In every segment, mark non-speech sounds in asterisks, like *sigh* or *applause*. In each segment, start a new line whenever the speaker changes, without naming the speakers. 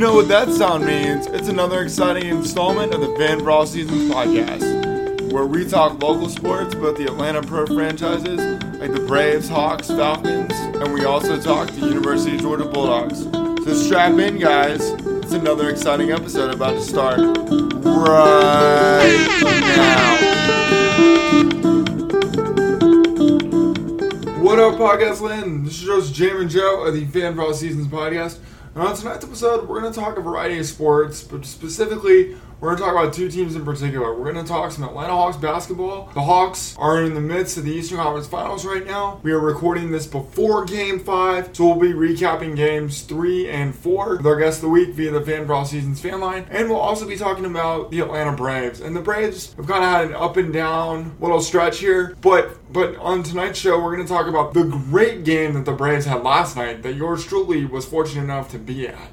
know what that sound means. It's another exciting installment of the Fan for All Seasons podcast, where we talk local sports, both the Atlanta pro franchises, like the Braves, Hawks, Falcons, and we also talk the University of Georgia Bulldogs. So strap in, guys. It's another exciting episode about to start right now. What up, podcast land? This is Joe's Jam and Joe of the Fan for All Seasons podcast. And on tonight's episode, we're going to talk a variety of sports, but specifically, we're going to talk about two teams in particular. We're going to talk some Atlanta Hawks basketball. The Hawks are in the midst of the Eastern Conference Finals right now. We are recording this before Game 5, so we'll be recapping Games 3 and 4 with our guest of the week via the Fan for All Seasons fan line. And we'll also be talking about the Atlanta Braves. And the Braves have kind of had an up and down little stretch here, but but on tonight's show, we're going to talk about the great game that the Braves had last night that yours truly was fortunate enough to be at.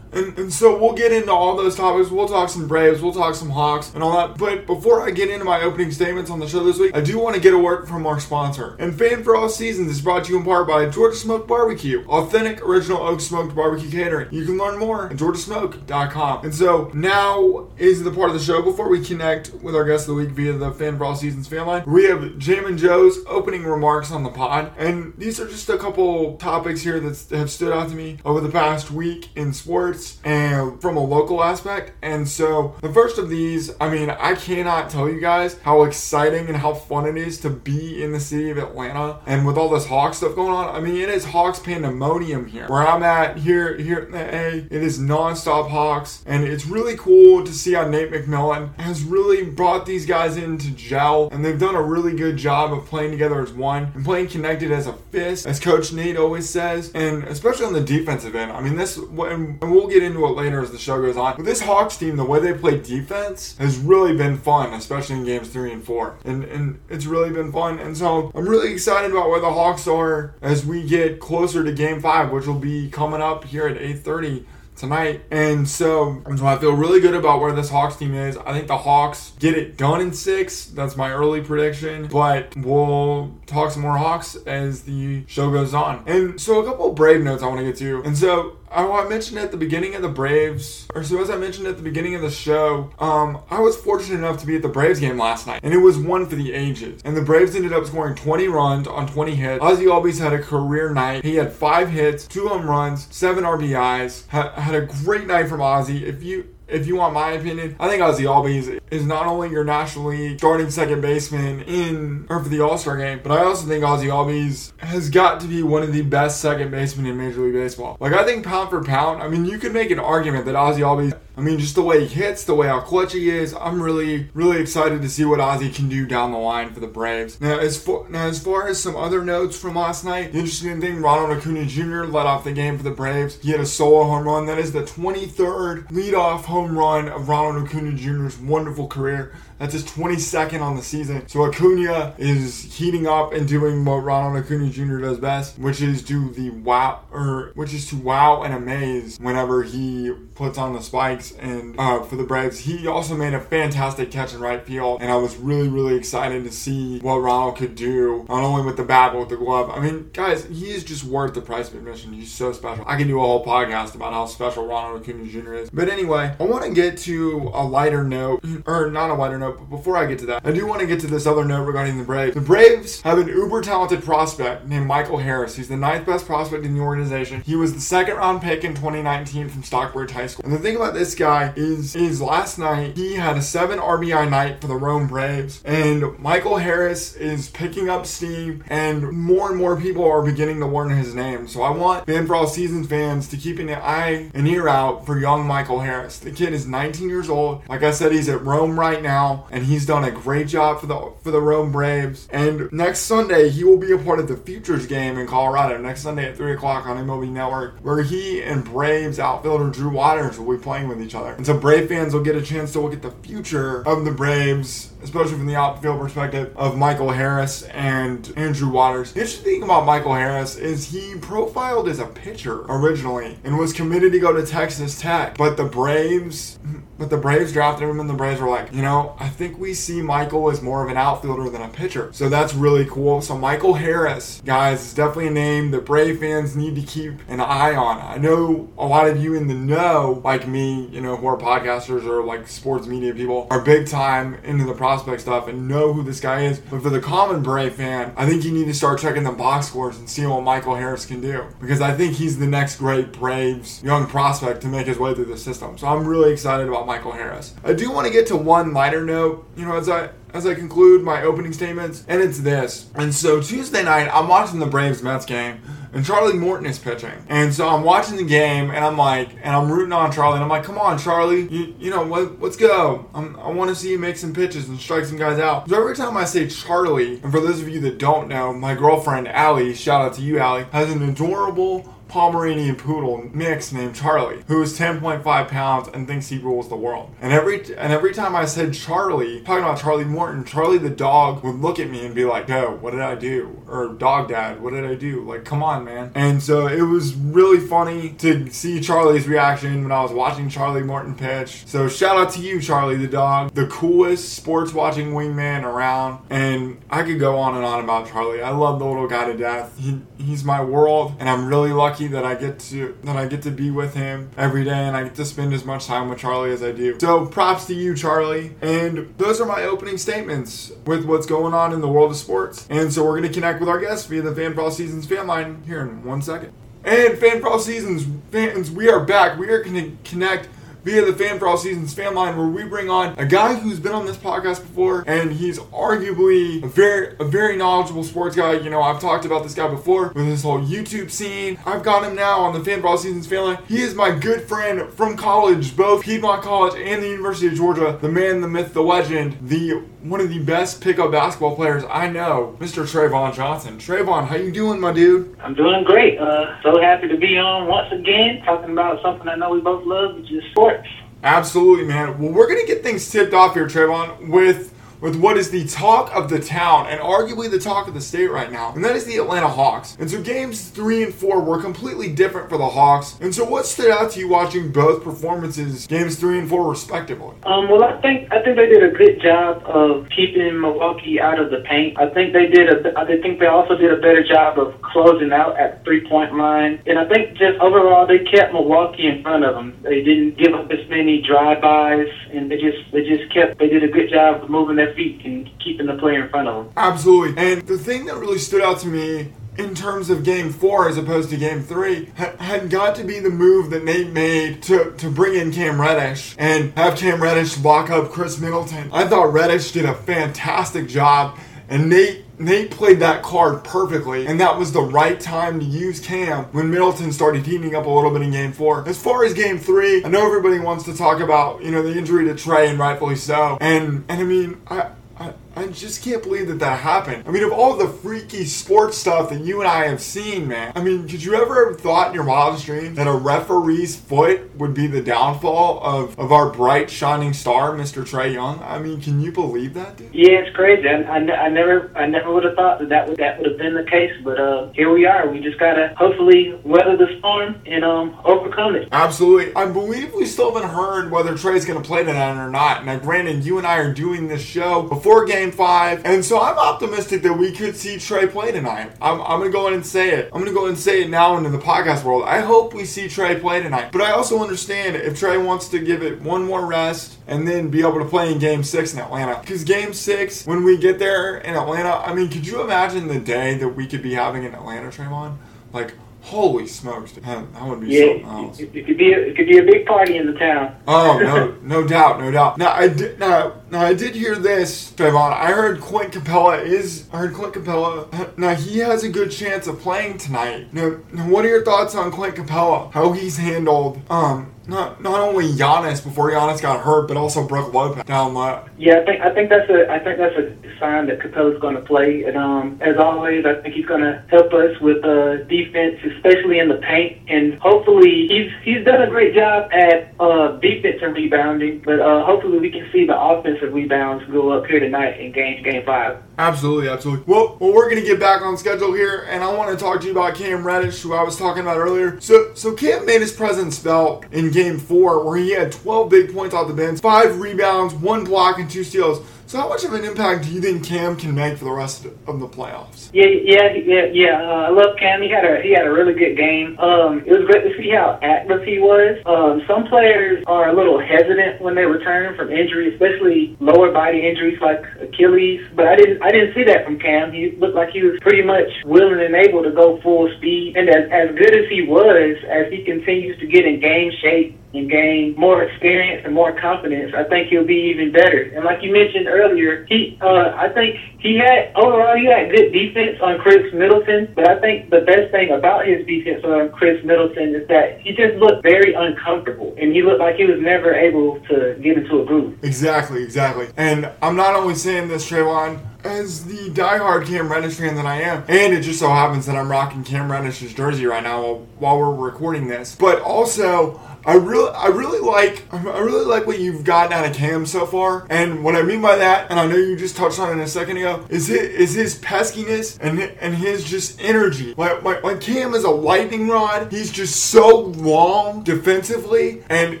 And, and so we'll get into all those topics. We'll talk some Braves, we'll talk some Hawks, and all that. But before I get into my opening statements on the show this week, I do want to get a word from our sponsor. And Fan for All Seasons is brought to you in part by Georgia Smoke Barbecue, authentic original oak smoked barbecue catering. You can learn more at georgiasmoke.com. And so now is the part of the show before we connect with our guest of the week via the Fan for All Seasons fan line. We have Jam and Joe's opening remarks on the pod, and these are just a couple topics here that have stood out to me over the past week in sports and from a local aspect. And so the first of these, I mean, I cannot tell you guys how exciting and how fun it is to be in the city of Atlanta and with all this Hawks stuff going on. I mean, it is Hawks pandemonium here. Where I'm at here here in the A, it is nonstop Hawks, and it's really cool to see how Nate McMillan has really brought these guys into gel, and they've done a really good job of playing together as one and playing connected as a fist, as Coach Nate always says, and especially on the defensive end. I mean, this and we'll get into it later as the show goes on. But this Hawks team, the way they play defense has really been fun, especially in games three and four, and and it's really been fun. And so I'm really excited about where the Hawks are as we get closer to Game Five, which will be coming up here at 8:30 tonight. And so, so I feel really good about where this Hawks team is. I think the Hawks get it done in six. That's my early prediction. But we'll talk some more Hawks as the show goes on. And so a couple Brave notes I want to get to. And so I mentioned at the beginning of the Braves, or so as I mentioned at the beginning of the show, um, I was fortunate enough to be at the Braves game last night, and it was one for the ages. And the Braves ended up scoring 20 runs on 20 hits. Ozzy Albies had a career night. He had five hits, two home runs, seven RBIs. Ha- had a great night from Ozzy. If you if you want my opinion, I think Ozzy Albies is not only your National League starting second baseman in or for the All Star game, but I also think Ozzy Albies has got to be one of the best second basemen in Major League Baseball. Like I think pound for pound, I mean you could make an argument that Ozzy Albies I mean, just the way he hits, the way how clutch he is, I'm really, really excited to see what Ozzy can do down the line for the Braves. Now, as far, now, as far as some other notes from last night, the interesting thing, Ronald Acuna Jr. led off the game for the Braves. He had a solo home run. That is the 23rd leadoff home run of Ronald Acuna Jr.'s wonderful career. That's his 22nd on the season. So Acuna is heating up and doing what Ronald Acuna Jr. does best, which is do the wow or which is to wow and amaze whenever he puts on the spikes. And uh, for the Braves, he also made a fantastic catch in right field, and I was really really excited to see what Ronald could do, not only with the bat but with the glove. I mean, guys, he is just worth the price of admission. He's so special. I can do a whole podcast about how special Ronald Acuna Jr. is. But anyway, I want to get to a lighter note, or not a lighter note, but before I get to that, I do want to get to this other note regarding the Braves. The Braves have an uber talented prospect named Michael Harris. He's the ninth best prospect in the organization. He was the second round pick in 2019 from Stockbridge High School. And the thing about this guy is, is last night he had a seven RBI night for the Rome Braves, and Michael Harris is picking up steam, and more and more people are beginning to learn his name. So I want Fan for All Seasons fans to keep an eye and ear out for young Michael Harris. The kid is 19 years old. Like I said, he's at Rome right now, and he's done a great job for the for the Rome Braves. And next Sunday, he will be a part of the Futures game in Colorado. Next Sunday at three o'clock on MLB Network, where he and Braves outfielder Drew Waters will be playing with each other. And so Brave fans will get a chance to look at the future of the Braves especially from the outfield perspective of Michael Harris and Andrew Waters. The interesting thing about Michael Harris is he profiled as a pitcher originally and was committed to go to Texas Tech, but the Braves *laughs* but the Braves drafted him, and the Braves were like, you know, I think we see Michael as more of an outfielder than a pitcher. So that's really cool. So Michael Harris, guys, is definitely a name that Brave fans need to keep an eye on. I know a lot of you in the know, like me, you know, who are podcasters or like sports media people, are big time into the prospect stuff and know who this guy is. But for the common Brave fan, I think you need to start checking the box scores and seeing what Michael Harris can do because I think he's the next great Braves young prospect to make his way through the system. So I'm really excited about Michael Harris. I do want to get to one lighter note, you know, as I as I conclude my opening statements, and it's this. And so Tuesday night, I'm watching the Braves Mets game, and Charlie Morton is pitching. And so I'm watching the game, and I'm like, and I'm rooting on Charlie, and I'm like, come on, Charlie, you, you know, let, let's go. I'm, i want to see you make some pitches and strike some guys out. So every time I say Charlie, and for those of you that don't know, my girlfriend Allie, shout out to you, Allie, has an adorable Pomeranian poodle mix named Charlie, who is 10.5 pounds and thinks he rules the world. And every and every time I said Charlie, talking about Charlie Morton, Charlie the dog would look at me and be like, "Yo, what did I do?" Or "Dog Dad, what did I do?" Like, come on, man. And so it was really funny to see Charlie's reaction when I was watching Charlie Morton pitch. So shout out to you, Charlie the dog, the coolest sports watching wingman around. And I could go on and on about Charlie. I love the little guy to death. He, he's my world, and I'm really lucky lucky that I get to that I get to be with him every day and I get to spend as much time with Charlie as I do. So props to you, Charlie. And those are my opening statements with what's going on in the world of sports. And so we're gonna connect with our guests via the Fan for Seasons fan line here in one second. And Fan for Seasons fans, we are back. We are gonna connect via the Fan for All Seasons fan line, where we bring on a guy who's been on this podcast before, and he's arguably a very, a very knowledgeable sports guy. You know, I've talked about this guy before with this whole YouTube scene. I've got him now on the Fan for All Seasons fan line. He is my good friend from college, both Piedmont College and the University of Georgia. The man, the myth, the legend, the one of the best pickup basketball players I know, Mr. Trayvon Johnson. Trayvon, how you doing, my dude?
I'm doing great. Uh, so happy to be on once again, talking about something I know we both love, which is sports.
Absolutely, man. Well, we're gonna get things tipped off here, Trayvon, with with what is the talk of the town and arguably the talk of the state right now, and that is the Atlanta Hawks. And so games three and four were completely different for the Hawks. And so what stood out to you watching both performances, games three and four respectively?
Um, well, I think I think they did a good job of keeping Milwaukee out of the paint. I think they did a. I think they also did a better job of closing out at three point line, and I think just overall they kept Milwaukee in front of them. They didn't give up as many drive-bys, and they just they just kept. They did a good job of moving their their feet and keeping the player in front of them.
Absolutely. And the thing that really stood out to me in terms of game four as opposed to game three had got to be the move that Nate made to, to bring in Cam Reddish and have Cam Reddish lock up Khris Middleton. I thought Reddish did a fantastic job and Nate Nate played that card perfectly, and that was the right time to use Cam when Middleton started heating up a little bit in game four. As far as game three, I know everybody wants to talk about, you know, the injury to Trae, and rightfully so. And and I mean, I I, I just can't believe that that happened. I mean, of all the freaky sports stuff that you and I have seen, man, I mean, did you ever have thought in your wildest dreams that a referee's foot would be the downfall of, of our bright, shining star, Mr. Trae Young? I mean, can you believe that, dude?
Yeah, it's crazy. I, I, I never I never would have thought that that would, that would have been the case, but uh, here we are. We just got to hopefully weather the storm and um, overcome it.
Absolutely. I believe we still haven't heard whether Trae's going to play tonight or not. Now, granted, you and I are doing this show before before five. And so I'm optimistic that we could see Trae play tonight. I'm, I'm going to go in and say it. I'm going to go and say it now into the podcast world. I hope we see Trae play tonight. But I also understand if Trae wants to give it one more rest and then be able to play in game six in Atlanta. Because game six, when we get there in Atlanta, I mean, could you imagine the day that we could be having in Atlanta, Trayvon? Like, Holy smokes, that, that would be
yeah, something else. It, it, could be a, it could be a big party in the town.
oh no, *laughs* no doubt, no doubt. Now I did now, now I did hear this, Trayvon. I heard Clint Capela is. I heard Clint Capela. Now he has a good chance of playing tonight. Now, now what are your thoughts on Clint Capela? How he's handled um not not only Giannis before Giannis got hurt, but also Brook Lopez down low.
Yeah, I think I think that's a I think that's a sign that Capela's going to play. And um, as always, I think he's going to help us with uh, defense, especially in the paint. And hopefully, he's he's done a great job at uh, defense and rebounding. But uh, hopefully, we can see the offensive rebounds go up here tonight in game game five.
Absolutely, absolutely. Well, well, we're gonna get back on schedule here, and I want to talk to you about Cam Reddish, who I was talking about earlier. So, so Cam made his presence felt in Game Four, where he had 12 big points off the bench, five rebounds, one block, and two steals. So, how much of an impact do you think Cam can make for the rest of the playoffs?
Yeah, yeah, yeah, yeah. Uh, I love Cam. He had a he had a really good game. Um, it was great to see how active he was. Um, some players are a little hesitant when they return from injury, especially lower body injuries like Achilles. But I didn't I didn't see that from Cam. He looked like he was pretty much willing and able to go full speed. And as as good as he was, as he continues to get in game shape and gain more experience and more confidence, I think he'll be even better. And like you mentioned earlier, he uh, I think he had overall he had good defense on Khris Middleton, but I think the best thing about his defense on Khris Middleton is that he just looked very uncomfortable and he looked like he was never able to get into a groove.
Exactly, exactly. And I'm not only saying this, Trayvon, as the diehard Cam Reddish fan that I am, and it just so happens that I'm rocking Cam Reddish's jersey right now while, while we're recording this, but also I really, I really like, I really like what you've gotten out of Cam so far. And what I mean by that, and I know you just touched on it a second ago, is it is his peskiness and and his just energy. Like, like like Cam is a lightning rod. He's just so long defensively, and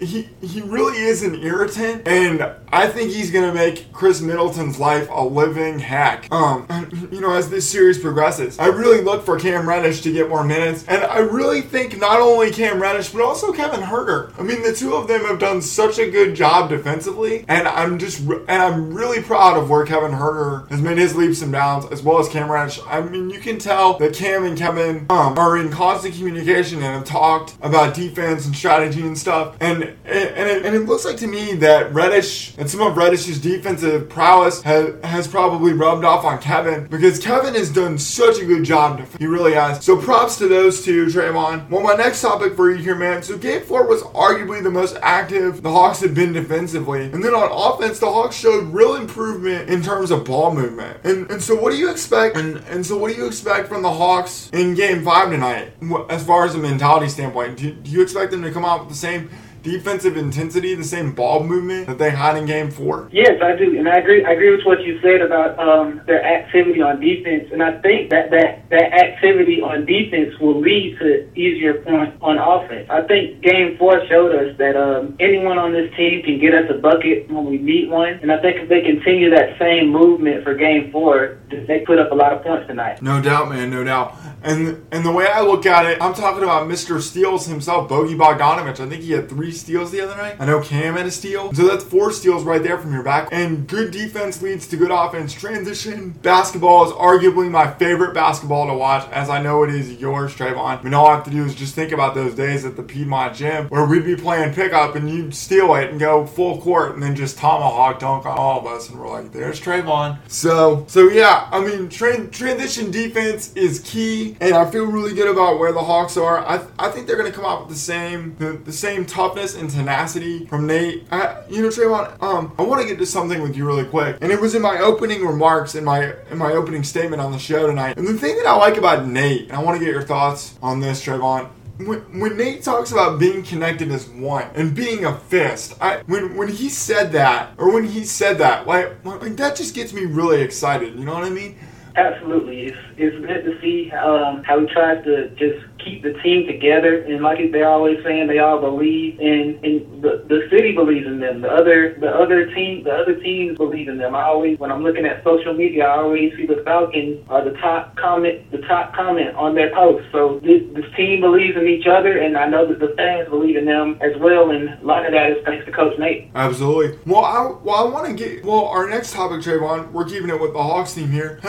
he he really is an irritant. And I think he's gonna make Khris Middleton's life a living heck. Um, you know, as this series progresses, I really look for Cam Reddish to get more minutes, and I really think not only Cam Reddish but also Kevin Hurt I mean, the two of them have done such a good job defensively, and I'm just and I'm really proud of where Kevin Huerter has made his leaps and bounds, as well as Cam Reddish. I mean, you can tell that Cam and Kevin um, are in constant communication and have talked about defense and strategy and stuff. And and it, and it looks like to me that Reddish and some of Reddish's defensive prowess has has probably rubbed off on Kevin because Kevin has done such a good job. He really has. So props to those two, Trayvon. Well, my next topic for you here, man. So game four was arguably the most active the Hawks had been defensively. And then on offense, the Hawks showed real improvement in terms of ball movement. And and so what do you expect? And and so what do you expect from the Hawks in Game Five tonight, as far as a mentality standpoint? Do, do you expect them to come out with the same? Defensive intensity, the same ball movement that they had in Game Four?
Yes, I do, and I agree. I agree with what you said about um, their activity on defense, and I think that that that activity on defense will lead to easier points on offense. I think Game Four showed us that um, anyone on this team can get us a bucket when we meet one, and I think if they continue that same movement for Game Four, they put up a lot of points tonight.
No doubt, man, no doubt. And and the way I look at it, I'm talking about Mr. Steals himself, Bogi Bogdanovic. I think he had three steals the other night. I know Cam had a steal. So that's four steals right there from your back. And good defense leads to good offense. Transition basketball is arguably my favorite basketball to watch, as I know it is yours, Trayvon. I mean, all I have to do is just think about those days at the Piedmont gym where we'd be playing pickup and you'd steal it and go full court and then just tomahawk dunk on all of us. And we're like, there's Trayvon. So, so yeah, I mean, tra- transition defense is key. And I feel really good about where the Hawks are. I, I think they're going to come out with the same, the, the same toughness and tenacity from Nate. I, you know, Trayvon, um, I want to get to something with you really quick. And it was in my opening remarks in my in my opening statement on the show tonight. And the thing that I like about Nate, and I want to get your thoughts on this, Trayvon, when, when Nate talks about being connected as one and being a fist, I when when he said that or when he said that, like, like that just gets me really excited. You know what I mean?
Absolutely, it's it's good to see um, how he tries to just keep the team together. And like they're always saying, they all believe in, in the, the city believes in them. The other the other team the other teams believe in them. I always when I'm looking at social media, I always see the Falcons are the top comment the top comment on their post. So this, this team believes in each other, and I know that the fans believe in them as well. And a lot of that is thanks to Coach Nate.
Absolutely. Well, I well I want to get well our next topic, Trayvon. We're keeping it with the Hawks team here.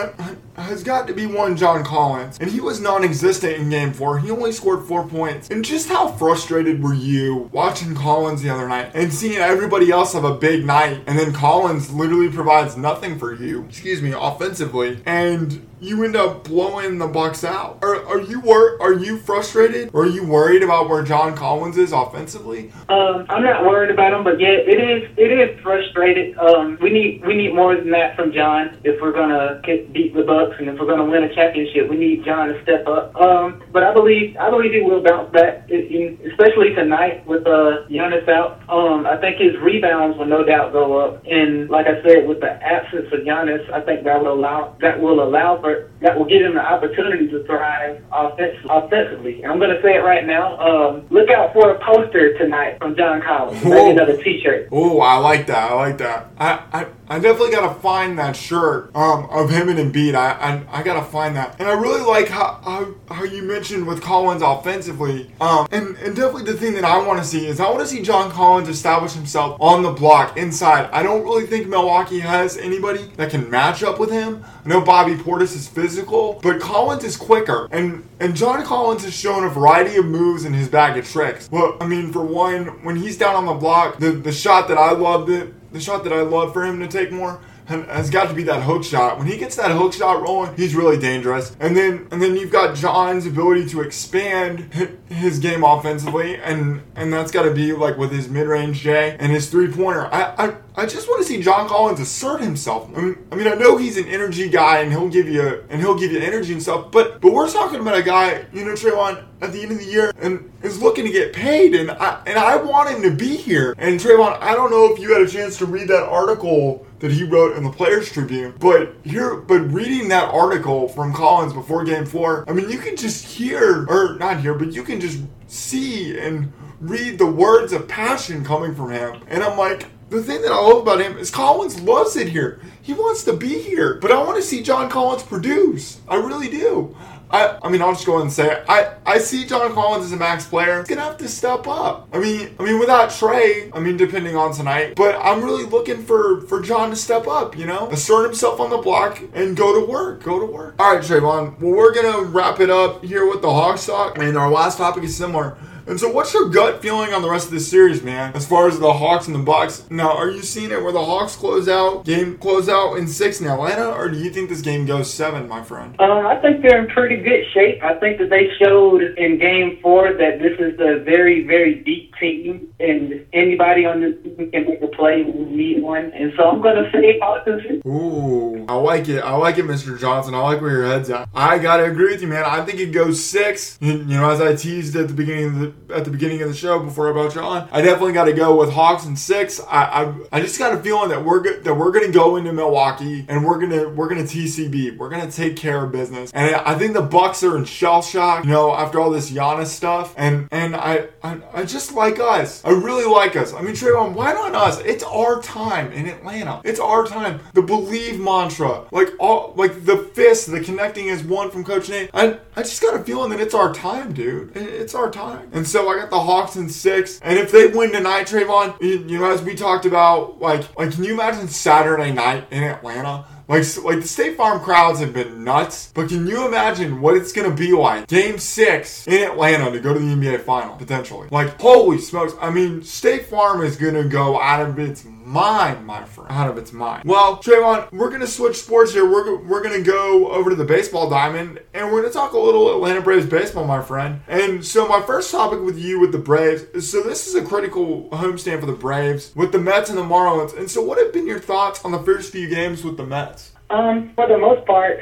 Has got to be one John Collins, and he was non-existent in Game Four. He only scored four points. And just how frustrated were you watching Collins the other night and seeing everybody else have a big night, and then Collins literally provides nothing for you, excuse me, offensively, and you end up blowing the Bucks out. Are, are you wor- Are you frustrated? Or are you worried about where John Collins is offensively?
Um, I'm not worried about him, but yeah, it is it is frustrated. Um, we need we need more than that from John if we're gonna get, beat the Bucks. And if we're to win a championship, we need John to step up. Um, but I believe I believe he will bounce back, especially tonight with uh, Giannis out. Um, I think his rebounds will no doubt go up, and like I said, with the absence of Giannis, I think that will allow that will allow for separate that will give him the opportunity to thrive offensively. offensively. And I'm going to say it right now. Um, look out for a poster tonight from John Collins. Maybe another T-shirt.
Oh, I like that. I like that. I, I I definitely gotta find that shirt um, of him and Embiid. I, I I gotta find that, and I really like how how, how you mentioned with Collins offensively. Um, and and definitely the thing that I want to see is I want to see John Collins establish himself on the block inside. I don't really think Milwaukee has anybody that can match up with him. I know Bobby Portis is physical, but Collins is quicker, and and John Collins has shown a variety of moves in his bag of tricks. Well, I mean, for one, when he's down on the block, the the shot that I loved it the shot that I love for him to take more has got to be that hook shot. When he gets that hook shot rolling, he's really dangerous. And then and then you've got John's ability to expand his game offensively, and and that's got to be like with his mid range J and his three pointer. I, I I just want to see John Collins assert himself. I mean, I mean, I know he's an energy guy and he'll give you and he'll give you energy and stuff, but but we're talking about a guy, you know, Trayvon, at the end of the year and is looking to get paid, and I and I want him to be here. And Trayvon, I don't know if you had a chance to read that article that he wrote in the Players Tribune, but here, but reading that article from Collins before Game Four, I mean, you can just hear, or not hear, but you can just see and read the words of passion coming from him, and I'm like the thing that I love about him is Collins loves it here. He wants to be here. But I want to see John Collins produce. I really do. I, I mean, I'll just go ahead and say it. I, I see John Collins as a max player. He's gonna have to step up. I mean, I mean, without Trae, I mean, depending on tonight, but I'm really looking for for John to step up. You know, assert himself on the block and go to work. Go to work. All right, Trayvon. Well, we're gonna wrap it up here with the Hawks talk, and our last topic is similar. And so, what's your gut feeling on the rest of this series, man? As far as the Hawks and the Bucks, now are you seeing it where the Hawks close out game close out in six in Atlanta, or do you think this game goes seven, my friend?
Uh, I think they're in pretty good shape. I think that they showed in Game Four that this is a very very deep team, and anybody on this team can make a play. We need one, and so I'm going to say Hawks.
Ooh, I like it. I like it, Mr. Johnson. I like where your head's at. I gotta agree with you, man. I think it goes six. You know, as I teased at the beginning of the at the beginning of the show before I brought you on. I definitely got to go with Hawks and six. I, I, I just got a feeling that we're go- that we're gonna go into Milwaukee and we're gonna we're gonna TCB. We're gonna take care of business. And I think the Bucks are in shell shock. You know, after all this Giannis stuff, and and I I, I just like us. I really like us. I mean, Trayvon, why not us? It's our time in Atlanta. It's our time. The believe mantra, like all like the fist, the connecting is one from Coach Nate. I I just got a feeling that it's our time, dude. It's our time. And so I got the Hawks in six. And if they win tonight, Trayvon, you know, as we talked about, like, like, can you imagine Saturday night in Atlanta? Like, like the State Farm crowds have been nuts, but can you imagine what it's gonna be like? Game six in Atlanta to go to the NBA final, potentially. Like, holy smokes. I mean, State Farm is gonna go out of its mind, my friend. Out of its mind. Well, Trayvon, we're gonna switch sports here. We're, we're gonna go over to the baseball diamond and we're gonna talk a little Atlanta Braves baseball, my friend. And so my first topic with you with the Braves so this is a critical homestand for the Braves with the Mets and the Marlins. And so what have been your thoughts on the first few games with the Mets?
Um, for the most part,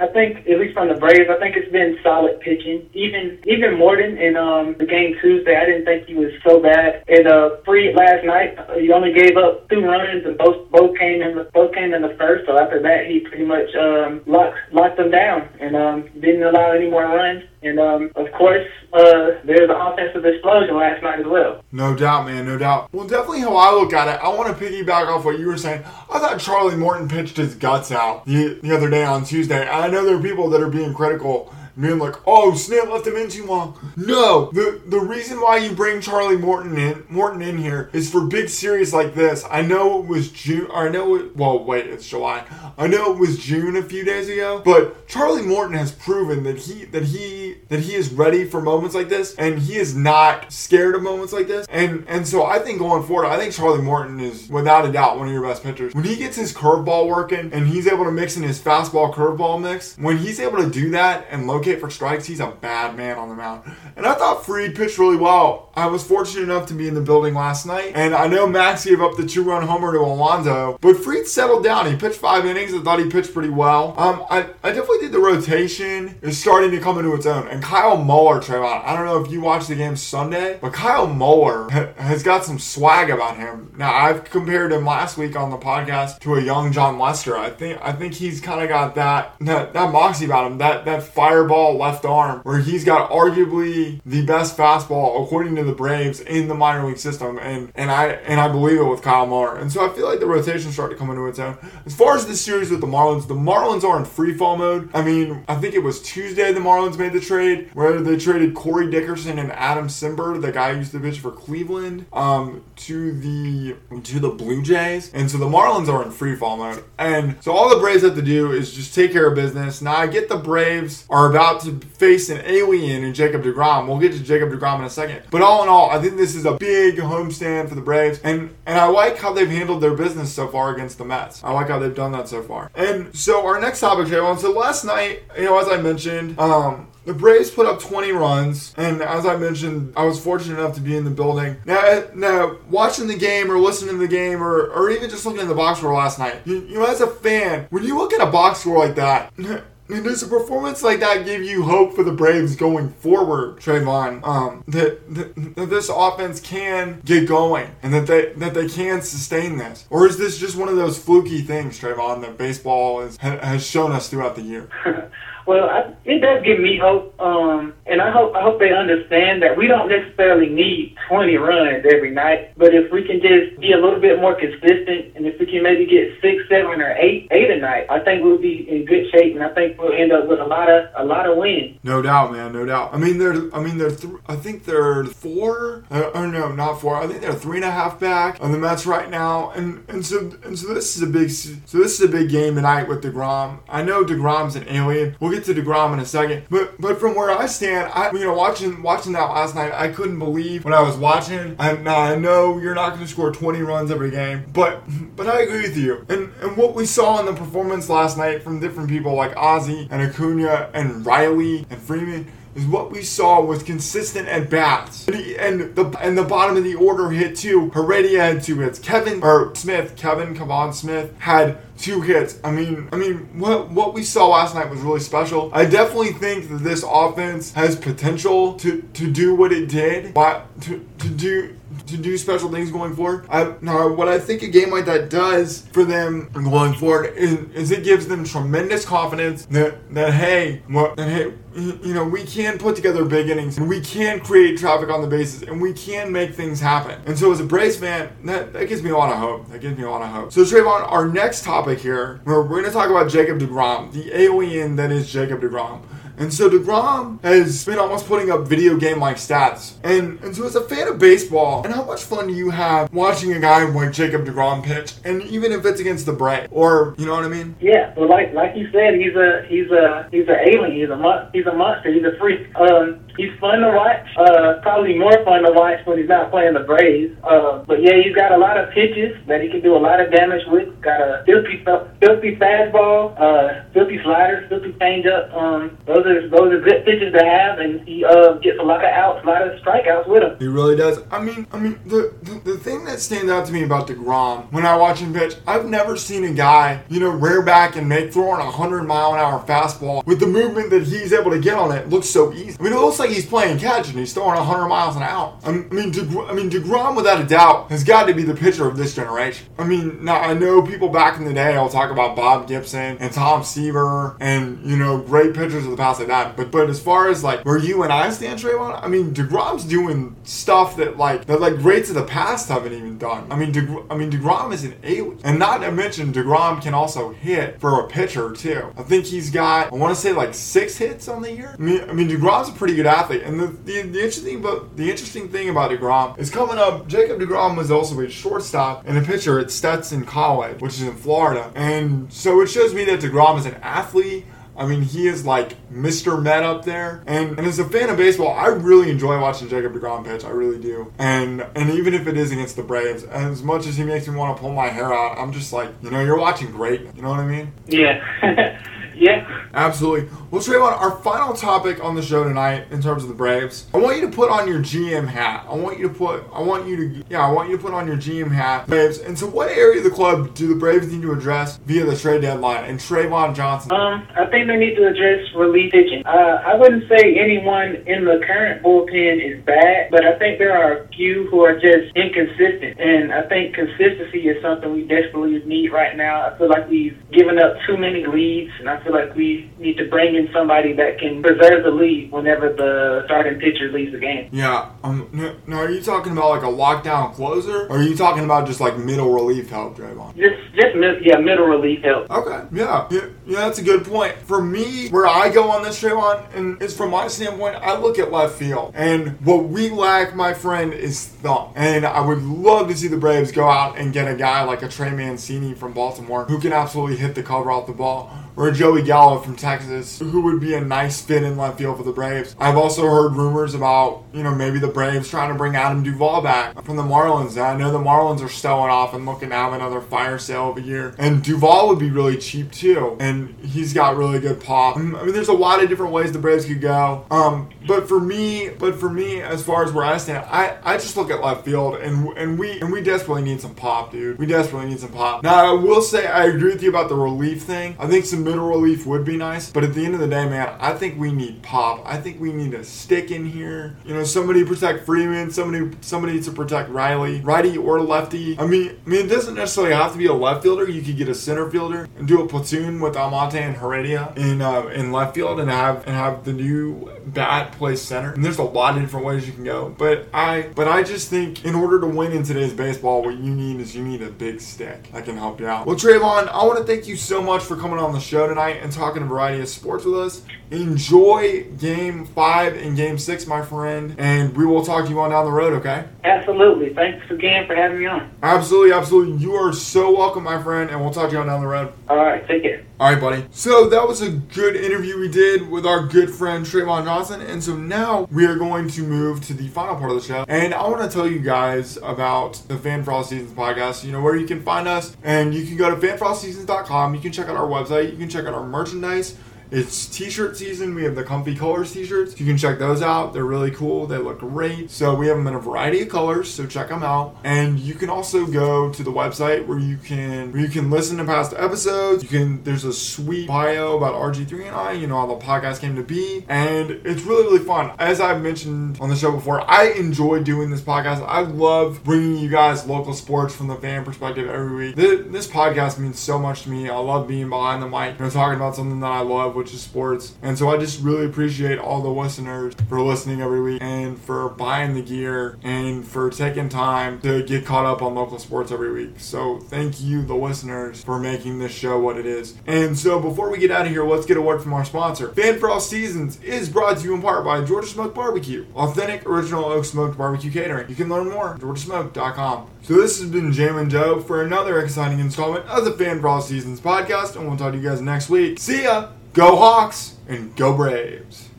I think at least from the Braves, I think it's been solid pitching. Even even Morton in um the game Tuesday, I didn't think he was so bad. And uh, Fried last night, he only gave up two runs, and both both came in the both came in the first. So after that, he pretty much um locked locked them down and um didn't allow any more runs. And um, of course, uh, there's an offensive explosion last night as well.
No doubt, man, no doubt. Well, definitely how I look at it, I want to piggyback off what you were saying. I thought Charlie Morton pitched his guts out the, the other day on Tuesday. I know there are people that are being critical being like, oh, Snit left him in too long. No, the the reason why you bring Charlie Morton in Morton in here is for big series like this. I know it was June. I know it. Well, wait, it's July. I know it was June a few days ago, but Charlie Morton has proven that he that he that he is ready for moments like this, and he is not scared of moments like this. And and so I think going forward, I think Charlie Morton is without a doubt one of your best pitchers. When he gets his curveball working and he's able to mix in his fastball curveball mix, when he's able to do that and locate K for strikes. He's a bad man on the mound. And I thought Fried pitched really well. I was fortunate enough to be in the building last night, and I know Max gave up the two-run homer to Alonso, but Fried settled down. He pitched five innings. I thought he pitched pretty well. Um, I, I definitely think the rotation is starting to come into its own. And Kyle Muller, Trayvon, I don't know if you watched the game Sunday, but Kyle Muller ha- has got some swag about him. Now I've compared him last week on the podcast to a young Jon Lester. I think I think he's kind of got that, that that moxie about him, that that fireball left arm, where he's got arguably the best fastball according to the Braves in the minor league system, and and I and I believe it with Kyle Muller. And so I feel like the rotation started to come into its own. As far as this series with the Marlins, the Marlins are in free fall mode. I mean, I think it was Tuesday the Marlins made the trade where they traded Corey Dickerson and Adam Cimber, the guy who used to pitch for Cleveland, um, to the to the Blue Jays, and so the Marlins are in free fall mode. And so all the Braves have to do is just take care of business. Now I get the Braves are about to face an alien in Jacob DeGrom. We'll get to Jacob DeGrom in a second. But all in all, I think this is a big homestand for the Braves, and and I like how they've handled their business so far against the Mets. I like how they've done that so far. And so our next topic, Jalen. So last night, you know, as I mentioned, um, the Braves put up 20 runs, and as I mentioned, I was fortunate enough to be in the building. Now, now watching the game or listening to the game or, or even just looking at the box score last night, you, you know, as a fan, when you look at a box score like that, *laughs* and does a performance like that give you hope for the Braves going forward, Trayvon? Um, that, that, that this offense can get going and that they that they can sustain this, or is this just one of those fluky things, Trayvon, that baseball is, ha, has shown us throughout the year? *laughs*
Well, I, it does give me hope, um, and I hope I hope they understand that we don't necessarily need 20 runs every night. But if we can just be a little bit more consistent, and if we can maybe get six, seven, or eight, eight a night, I think we'll be in good shape, and I think we'll end up with a lot of a lot of wins.
No doubt, man. No doubt. I mean, they're. I mean, they're. Th- I think they're four. Uh, or no, not four. I think they're three and a half back on the Mets right now, and and so and so this is a big. So this is a big game tonight with Degrom. I know Degrom's an alien. We'll get to Degrom in a second, but but from where I stand, I you know watching watching that last night, I couldn't believe what I was watching. I now I know you're not going to score 20 runs every game, but but I agree with you. And and what we saw in the performance last night from different people like Ozzy and Acuna and Riley and Freeman what we saw was consistent at bats. And, the and the bottom of the order hit two. Heredia had two hits. Kevin or Smith, Kevin Kevan Smith had two hits. I mean, I mean, what what we saw last night was really special. I definitely think that this offense has potential to to do what it did, but to to do to do special things going forward. I, now, what I think a game like that does for them going forward is, is it gives them tremendous confidence that that hey, what that hey, you know, we can put together big innings and we can create traffic on the bases and we can make things happen. And so, as a Braves fan, that, that gives me a lot of hope. That gives me a lot of hope. So, Trayvon, our next topic here, we're, we're going to talk about Jacob DeGrom, the alien that is Jacob DeGrom. And so DeGrom has been almost putting up video game like stats. And and so as a fan of baseball, and how much fun do you have watching a guy like Jacob DeGrom pitch? And even if it's against the Braves, or you know what I mean?
Yeah, but like like you said, he's a he's a he's an alien. He's a he's a monster. He's a freak. Um, he's fun to watch. Uh, probably more fun to watch when he's not playing the Braves. Uh, but yeah, he's got a lot of pitches that he can do a lot of damage with. Got a filthy filthy fastball, uh, filthy slider, filthy changeup. Um, those are those are good pitches to have, and he uh, gets a lot of outs, a lot of strikeouts with him.
He really does. I mean, I mean, the, the the thing that stands out to me about Degrom when I watch him pitch, I've never seen a guy, you know, rear back and make throwing a hundred mile an hour fastball with the movement that he's able to get on it looks so easy. I mean, it looks like he's playing catch and he's throwing 100 miles an hour. I mean, DeGrom, I mean, DeGrom, without a doubt, has got to be the pitcher of this generation. I mean, now I know people back in the day will talk about Bob Gibson and Tom Seaver and you know great pitchers of the past like that. But but as far as like where you and I stand, Trayvon, I mean, DeGrom's doing stuff that like that like greats of the past haven't even done. I mean, DeGrom, I mean, DeGrom is an alien, and not to mention DeGrom can also hit for a pitcher too. I think he's got I want to say like six hits on the year. I mean, I mean, DeGrom's a pretty good athlete, and the, the, the interesting about the interesting thing about DeGrom is coming up. Jacob DeGrom was also a shortstop and a pitcher at Stetson College, which is in Florida, and so it shows me that DeGrom is an athlete. I mean, he is like Mr. Met up there. And, and as a fan of baseball, I really enjoy watching Jacob DeGrom pitch. I really do. And and even if it is against the Braves, as much as he makes me want to pull my hair out, I'm just like, you know, you're watching great. You know what I mean?
Yeah. *laughs* Yeah.
Absolutely. Well, Trayvon, our final topic on the show tonight, in terms of the Braves, I want you to put on your GM hat. I want you to put, I want you to, yeah, I want you to put on your GM hat, Braves. And so, what area of the club do the Braves need to address via the trade deadline? And Trayvon Johnson.
Um, I think they need to address relief pitching. Uh, I wouldn't say anyone in the current bullpen is bad, but I think there are a few who are just inconsistent. And I think consistency is something we desperately need right now. I feel like we've given up too many leads, and I feel like we need to bring in somebody that can preserve the lead whenever the starting pitcher leaves the game.
Yeah. Um. No, no, are you talking about like a lockdown closer, or are you talking about just like middle relief help, Trayvon?
Just, just mid, yeah, middle relief help.
Okay. Yeah. yeah. Yeah, that's a good point. For me, where I go on this, Trayvon, and is from my standpoint, I look at left field. And what we lack, my friend, is thump. And I would love to see the Braves go out and get a guy like a Trey Mancini from Baltimore who can absolutely hit the cover off the ball. Or a Joey Gallo from Texas, who would be a nice fit in left field for the Braves. I've also heard rumors about, you know, maybe the Braves trying to bring Adam Duvall back from the Marlins. I know the Marlins are stowing off and looking to have another fire sale of a year. And Duvall would be really cheap too. And he's got really good pop. I mean, there's a lot of different ways the Braves could go. Um, but for me, but for me, as far as where I stand, I, I just look at left field and and we and we desperately need some pop, dude. We desperately need some pop. Now I will say I agree with you about the relief thing. I think some middle relief would be nice, but at the end of the day, man, I think we need pop. I think we need a stick in here. You know, somebody protect Freeman, somebody somebody to protect Riley, righty or lefty. I mean, I mean, it doesn't necessarily have to be a left fielder. You could get a center fielder and do a platoon with Almonte and Heredia in uh, in left field and have and have the new bat play center. And there's a lot of different ways you can go. But I but I just think in order to win in today's baseball, what you need is you need a big stick that can help you out. Well, Trayvon, I want to thank you so much for coming on the show tonight and talking a variety of sports with us. Enjoy game five and game six, my friend, and we will talk to you on down the road, okay?
Absolutely. Thanks again for having me on.
Absolutely, absolutely. You are so welcome, my friend, and we'll talk to you on down the road.
All right. Take care.
All right, buddy. So that was a good interview we did with our good friend Trayvon Johnson. And so now we are going to move to the final part of the show. And I want to tell you guys about the Fan All Seasons podcast. You know, where you can find us. And you can go to fanforallseasons.com. You can check out our website. You can check out our merchandise. It's t-shirt season. We have the Comfy Colors t-shirts. You can check those out. They're really cool. They look great. So we have them in a variety of colors. So check them out. And you can also go to the website where you can where you can listen to past episodes. You can there's a sweet bio about RG3 and I. You know how the podcast came to be, and it's really really fun. As I've mentioned on the show before, I enjoy doing this podcast. I love bringing you guys local sports from the fan perspective every week. This, this podcast means so much to me. I love being behind the mic, know, talking about something that I love which is sports. And so I just really appreciate all the listeners for listening every week and for buying the gear and for taking time to get caught up on local sports every week. So thank you, the listeners, for making this show what it is. And so before we get out of here, let's get a word from our sponsor. Fan All Seasons is brought to you in part by Georgia Smoke Barbecue, authentic original oak smoked barbecue catering. You can learn more at georgiasmoke.com. So this has been Jam and Joe for another exciting installment of the Fan All Seasons podcast, and we'll talk to you guys next week. See ya! Go Hawks and go Braves.